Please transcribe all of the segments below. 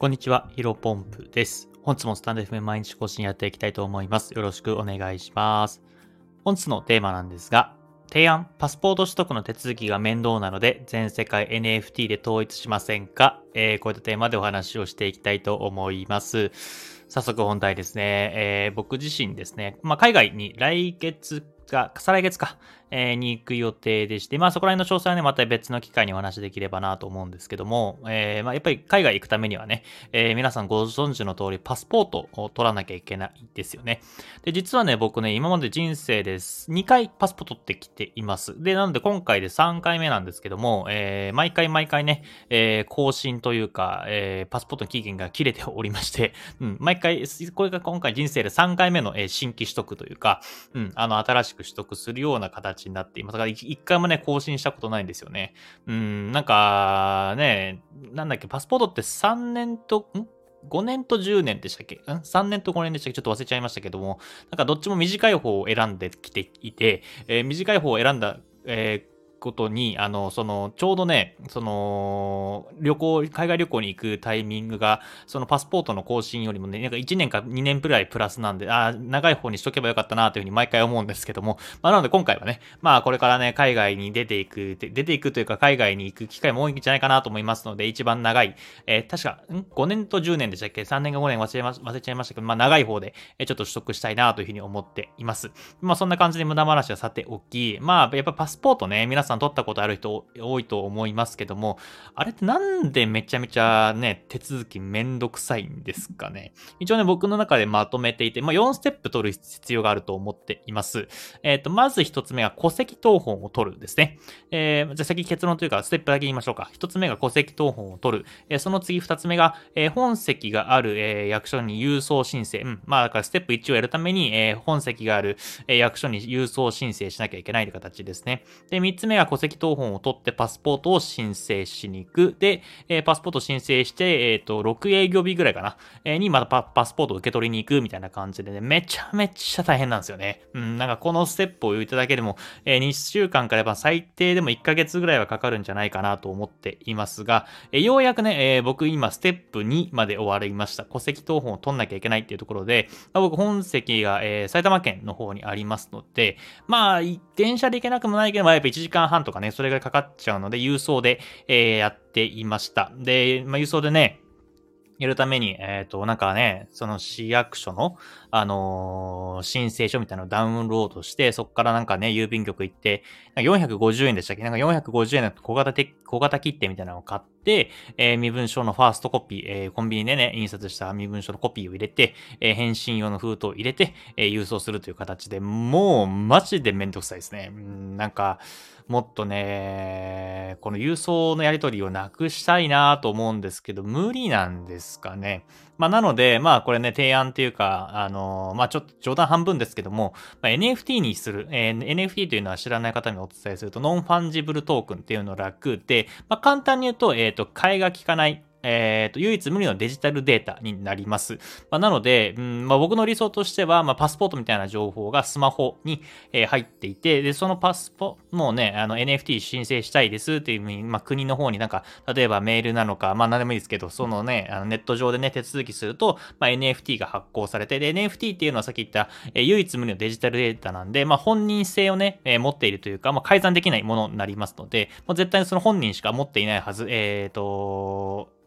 こんにちは、ヒロポンプです。本日もスタンド FM 毎日更新やっていきたいと思います。よろしくお願いします。本日のテーマなんですが、提案、パスポート取得の手続きが面倒なので、全世界 NFT で統一しませんか、えー、こういったテーマでお話をしていきたいと思います。早速本題ですね。えー、僕自身ですね、まあ、海外に来月が、再来月か、えー、に行く予定でして、まあそこら辺の詳細はね、また別の機会にお話しできればなと思うんですけども、えー、まあやっぱり海外行くためにはね、えー、皆さんご存知の通りパスポートを取らなきゃいけないですよね。で、実はね、僕ね、今まで人生です。2回パスポート取ってきています。で、なので今回で3回目なんですけども、えー、毎回毎回ね、えー、更新というか、えー、パスポートの期限が切れておりまして、うん、毎回、これが今回人生で3回目の、え、新規取得というか、うん、あの、新しく取得するような形になっています。だから一回もね、更新したことないんですよね。うん、なんか、ね、なんだっけ、パスポートって3年と、ん？5年と10年でしたっけ？ん ?3 年と5年でしたっけ？ちょっと忘れちゃいましたけども、なんかどっちも短い方を選んできていて、えー、短い方を選んだ、えーことに、あの、その、ちょうどね、その、旅行、海外旅行に行くタイミングが、そのパスポートの更新よりもね、なんか1年か2年くらいプラスなんで、あ長い方にしとけばよかったなというふうに毎回思うんですけども、まあ、なので今回はね、まあ、これからね、海外に出ていく、出ていくというか、海外に行く機会も多いんじゃないかなと思いますので、一番長い、えー、確か、ん ?5 年と10年でしたっけ ?3 年か5年忘れま、忘れちゃいましたけど、まあ、長い方で、えちょっと取得したいなというふうに思っています。まあ、そんな感じで無駄話はさておき、まあ、やっぱパスポートね、皆さんさん取ったことある人多いと思いますけども、あれってなんでめちゃめちゃね、手続きめんどくさいんですかね？一応ね、僕の中でまとめていて、まあ、4ステップ取る必要があると思っています。えっ、ー、と、まず1つ目が戸籍謄本を取るですね。えー、じゃあ先結論というか、ステップだけ言いましょうか。1つ目が戸籍謄本を取る。えー、その次2つ目が、え、本籍がある、え、役所に郵送申請。うん。まあ、だからステップ1をやるために、えー、本籍がある、え、役所に郵送申請しなきゃいけないという形ですね。で、3つ目が戸籍謄本を取ってパスポートを申請しに行く。で、えー、パスポート申請して、えっ、ー、と、6営業日ぐらいかな、えー、にまたパパスポートを受け取りに行くみたいな感じでね、めちゃめちゃ大変なんですよね。うん、なんかこのステップを言っただけでも、えー、2週間からば最低でも1ヶ月ぐらいはかかるんじゃないかなと思っていますが、えー、ようやくね、えー、僕今ステップ2まで終わりました。戸籍謄本を取んなきゃいけないっていうところで、まあ、僕本籍が、えー、埼玉県の方にありますので、まあ、電車で行けなくもないけど、まあ、やっぱ1時間半とかね、それぐらいかかっちゃうので、郵送で、えー、やっていました。で、まあ、郵送でね、やるために、えっ、ー、と、なんかね、その市役所の、あのー、申請書みたいなのをダウンロードして、そこからなんかね、郵便局行って、450円でしたっけ？なんか450円の小型小型切手みたいなのを買って、でえー、身分証のファーストコピー、えー、コンビニでね、印刷した身分証のコピーを入れて、えー、返信用の封筒を入れて、えー、郵送するという形で、もう、マジでめんどくさいですね。んなんか、もっとね、この郵送のやり取りをなくしたいなと思うんですけど、無理なんですかね。まあ、なので、まあ、これね、提案っていうか、あのー、まあ、ちょっと冗談半分ですけども、まあ、NFT にする、えー、NFT というのは知らない方にお伝えすると、ノンファンジブルトークンっていうの略で、まあ、簡単に言うと、えっ、ー、と、替えが効かないえっ、ー、と、唯一無二のデジタルデータになります。まあ、なので、うんまあ、僕の理想としては、まあ、パスポートみたいな情報がスマホに、えー、入っていて、で、そのパスポ、もうね、あの、NFT 申請したいですっていうふうに、まあ、国の方になんか、例えばメールなのか、まあ、何でもいいですけど、そのね、あのネット上でね、手続きすると、まあ、NFT が発行されて、で、NFT っていうのはさっき言った、えー、唯一無二のデジタルデータなんで、まあ、本人性をね、えー、持っているというか、まあ、改ざんできないものになりますので、もう絶対にその本人しか持っていないはず、えっ、ー、と、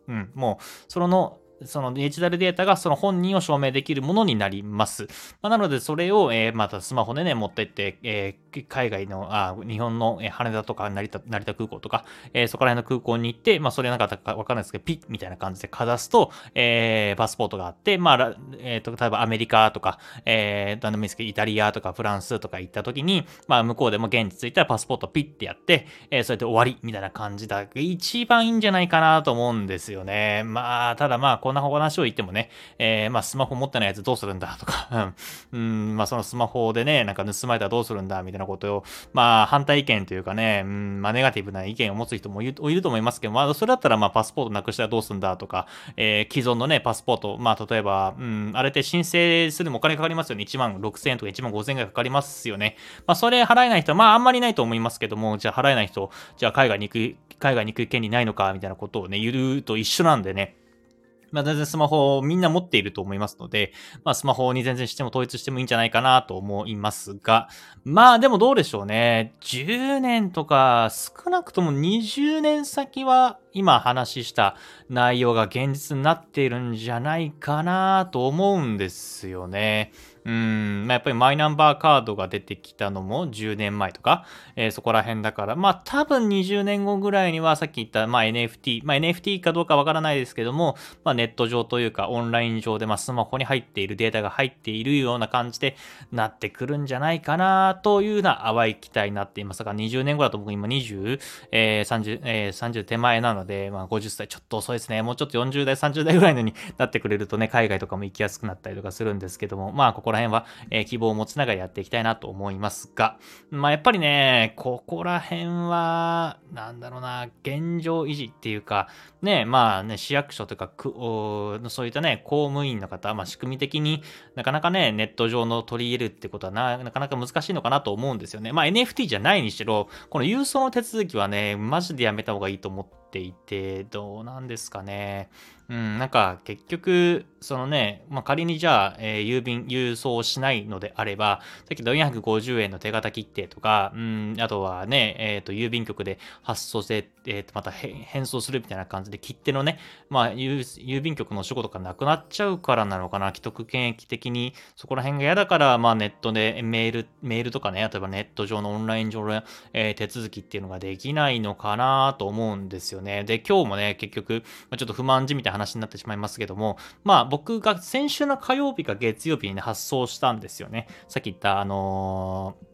もう、そのそのデジタルデータがその本人を証明できるものになります。まあ、なので、それを、えー、またスマホでね、持ってって、えー、海外の、あ、日本の、羽田とか成田、成田空港とか、えー、そこら辺の空港に行って、まあ、それなんかわかんないですけど、ピッみたいな感じでかざすと、えー、パスポートがあって、まあ、えっ、ー、と、例えばアメリカとか、えー、何でもいいですけど、イタリアとかフランスとか行った時に、まあ、向こうでも現地着いたらパスポートピッてやって、えー、それで終わりみたいな感じだ。一番いいんじゃないかなと思うんですよね。まあ、ただまあ、こんな話を言ってもね、えー、まあ、スマホ持ってないやつどうするんだとか、うん、まあ、そのスマホでね、なんか盗まれたらどうするんだみたいなことを、まあ、反対意見というかね、うん、まあ、ネガティブな意見を持つ人もいると思いますけど、まあ、それだったら、まあ、パスポートなくしたらどうするんだとか、えー、既存のね、パスポート、まあ、例えば、うん、あれって申請するのもお金かかりますよね。1万6000円とか1万5000円がかかりますよね。まあ、それ払えない人は、まあ、あんまりないと思いますけども、じゃあ払えない人、じゃあ海外に行く、海外に行く権利ないのかみたいなことをね、言うと一緒なんでね。まあ全然スマホをみんな持っていると思いますので、まあスマホに全然しても統一してもいいんじゃないかなと思いますが、まあでもどうでしょうね。10年とか少なくとも20年先は今話した内容が現実になっているんじゃないかなと思うんですよね。うん、まあ、やっぱりマイナンバーカードが出てきたのも10年前とか、えー、そこら辺だから、まあ多分20年後ぐらいにはさっき言った、まあ、NFT、まあ、NFT かどうかわからないですけども、まあ、ネット上というかオンライン上で、まあ、スマホに入っているデータが入っているような感じでなってくるんじゃないかなというような淡い期待になっています。が、20年後だと僕今20、えー、30、えー、30手前なので、まあ、50歳。ちょっと遅いですね。もうちょっと40代、30代ぐらいのになってくれるとね、海外とかも行きやすくなったりとかするんですけども、まあ、ここら辺は、え、希望を持ちながらやっていきたいなと思いますが、まあ、やっぱりね、ここら辺は、なんだろうな、現状維持っていうか、ね、まあね、市役所とかく、そういったね、公務員の方、まあ仕組み的になかなかね、ネット上の取り入れるってことはななかなか難しいのかなと思うんですよね。まあ NFT じゃないにしろ、この郵送の手続きはね、マジでやめた方がいいと思ってていて、どうなんですかね。うん、なんか結局、そのね、まあ、仮にじゃあ、えー、郵便、郵送しないのであれば、さっきの450円の手形切手とか、うん、あとはね、えっ、ー、と、郵便局で発送して、えっ、ー、と、また返送するみたいな感じで切手のね、まあ郵、便局の仕事がなくなっちゃうからなのかな、既得権益的に、そこら辺が嫌だから、まあ、ネットでメール、メールとかね、例えばネット上のオンライン上の、え手続きっていうのができないのかなと思うんですよね。で、今日もね、結局、ちょっと不満じみたいな話になってしまいますけども、まあ僕が先週の火曜日か月曜日にね、発送したんですよね。さっき言った、あのー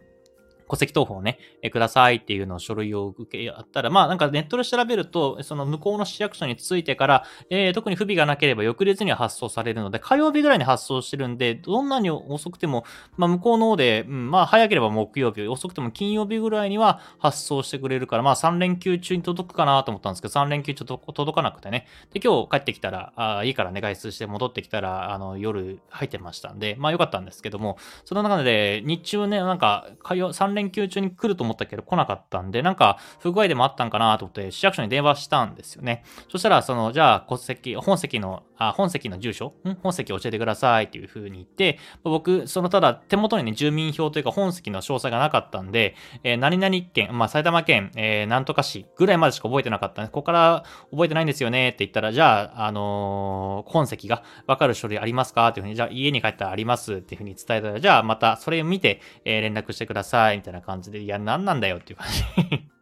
戸籍謄本をね、えくださいっていうのを書類を受けやったら、まあなんかネットで調べると、その向こうの市役所に着いてから、えー、特に不備がなければ翌日には発送されるので、火曜日ぐらいに発送してるんで、どんなに遅くても、まあ向こうの方で、うん、まあ早ければ木曜日、遅くても金曜日ぐらいには発送してくれるから、まあ3連休中に届くかなと思ったんですけど、3連休ちょっと届かなくてね。で、今日帰ってきたら、あいいからね、外出して戻ってきたら、あの、夜入ってましたんで、まあよかったんですけども、その中で、日中ね、なんか、火曜、3連休中に来ると思ったけど来なかったんで、なんか不具合でもあったんかなと思って市役所に電話したんですよね。そしたら、その、じゃあ戸籍、本籍の、あ、本籍の住所？ん？本籍教えてくださいっていう風に言って、僕、そのただ手元にね、住民票というか本籍の詳細がなかったんで、えー、何々県、まあ、埼玉県、えー、なんとか市ぐらいまでしか覚えてなかったんで、ここから覚えてないんですよねって言ったら、じゃあ、あのー、本籍がわかる書類ありますか？っていう風に、じゃあ家に帰ったらありますっていう風に伝えたら、じゃあまたそれを見て、えー、連絡してくださいたいな感じで、いや、何なんだよっていう感じ。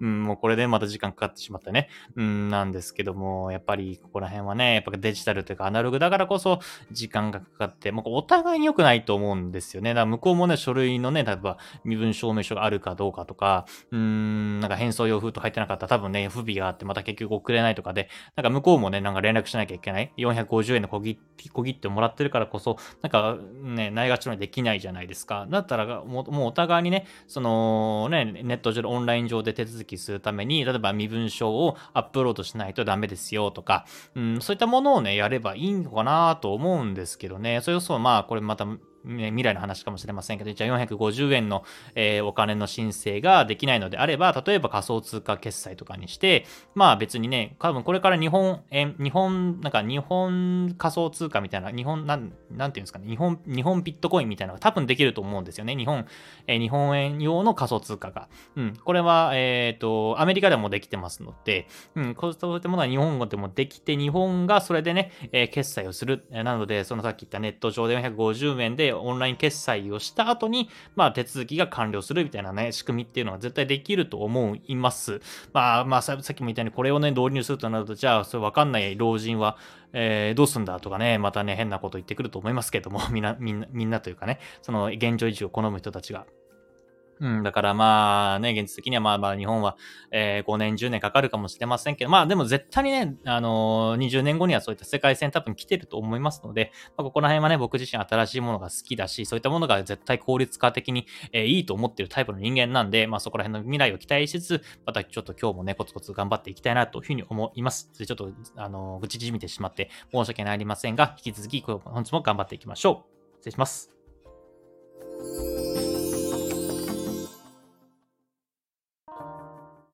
うん、もうこれでまた時間かかってしまったね。うん、なんですけども、やっぱりここら辺はね、やっぱデジタルというかアナログだからこそ時間がかかって、もうお互いに良くないと思うんですよね。だから向こうもね、書類のね、例えば身分証明書があるかどうかとか、うん、なんか変装用封筒入ってなかったら多分ね、不備があってまた結局送れないとかで、なんか向こうもね、なんか連絡しなきゃいけない。450円の小切小切ってもらってるからこそ、なんかね、ないがしろにできないじゃないですか。だったらもう、もうお互いにね、そのね、ネット上でオンライン上で手続きするために、例えば身分証をアップロードしないとダメですよとか、うん、そういったものをね、やればいいのかなと思うんですけどね。それこそ、まあ、これまたね、未来の話かもしれませんけど、じゃあ450円の、えー、お金の申請ができないのであれば、例えば仮想通貨決済とかにして、まあ別にね、多分これから日本円、日本、なんか日本仮想通貨みたいな、日本、なん、なんていうんですかね、日本、日本ビットコインみたいなのが多分できると思うんですよね。日本、えー、日本円用の仮想通貨が。うん。これは、えっ、ー、と、アメリカでもできてますので、うん、こういったものは日本語でもできて、日本がそれでね、えー、決済をする。なので、そのさっき言ったネット上で450円でオンライン決済をした後に、まあ手続きが完了するみたいなね、仕組みっていうのは絶対できると思います。まあ、まあさっきも言ったようにこれをね、導入するとなると、じゃあそれわかんない老人は、えー、どうすんだとかね、またね、変なこと言ってくると思いますけども、みんな、みんな、みんなというかね、その現状維持を好む人たちが。うん、だからまあね、現実的にはまあまあ日本は、えー、5年、10年かかるかもしれませんけど、まあでも絶対にね、あのー、20年後にはそういった世界線多分来てると思いますので、まあ、ここら辺はね、僕自身新しいものが好きだし、そういったものが絶対効率化的に、えー、いいと思ってるタイプの人間なんで、まあそこら辺の未来を期待しつつ、またちょっと今日もね、コツコツ頑張っていきたいなというふうに思います。ちょっと、あのー、愚痴じみてしまって申し訳ありませんが、引き続き本日も頑張っていきましょう。失礼します。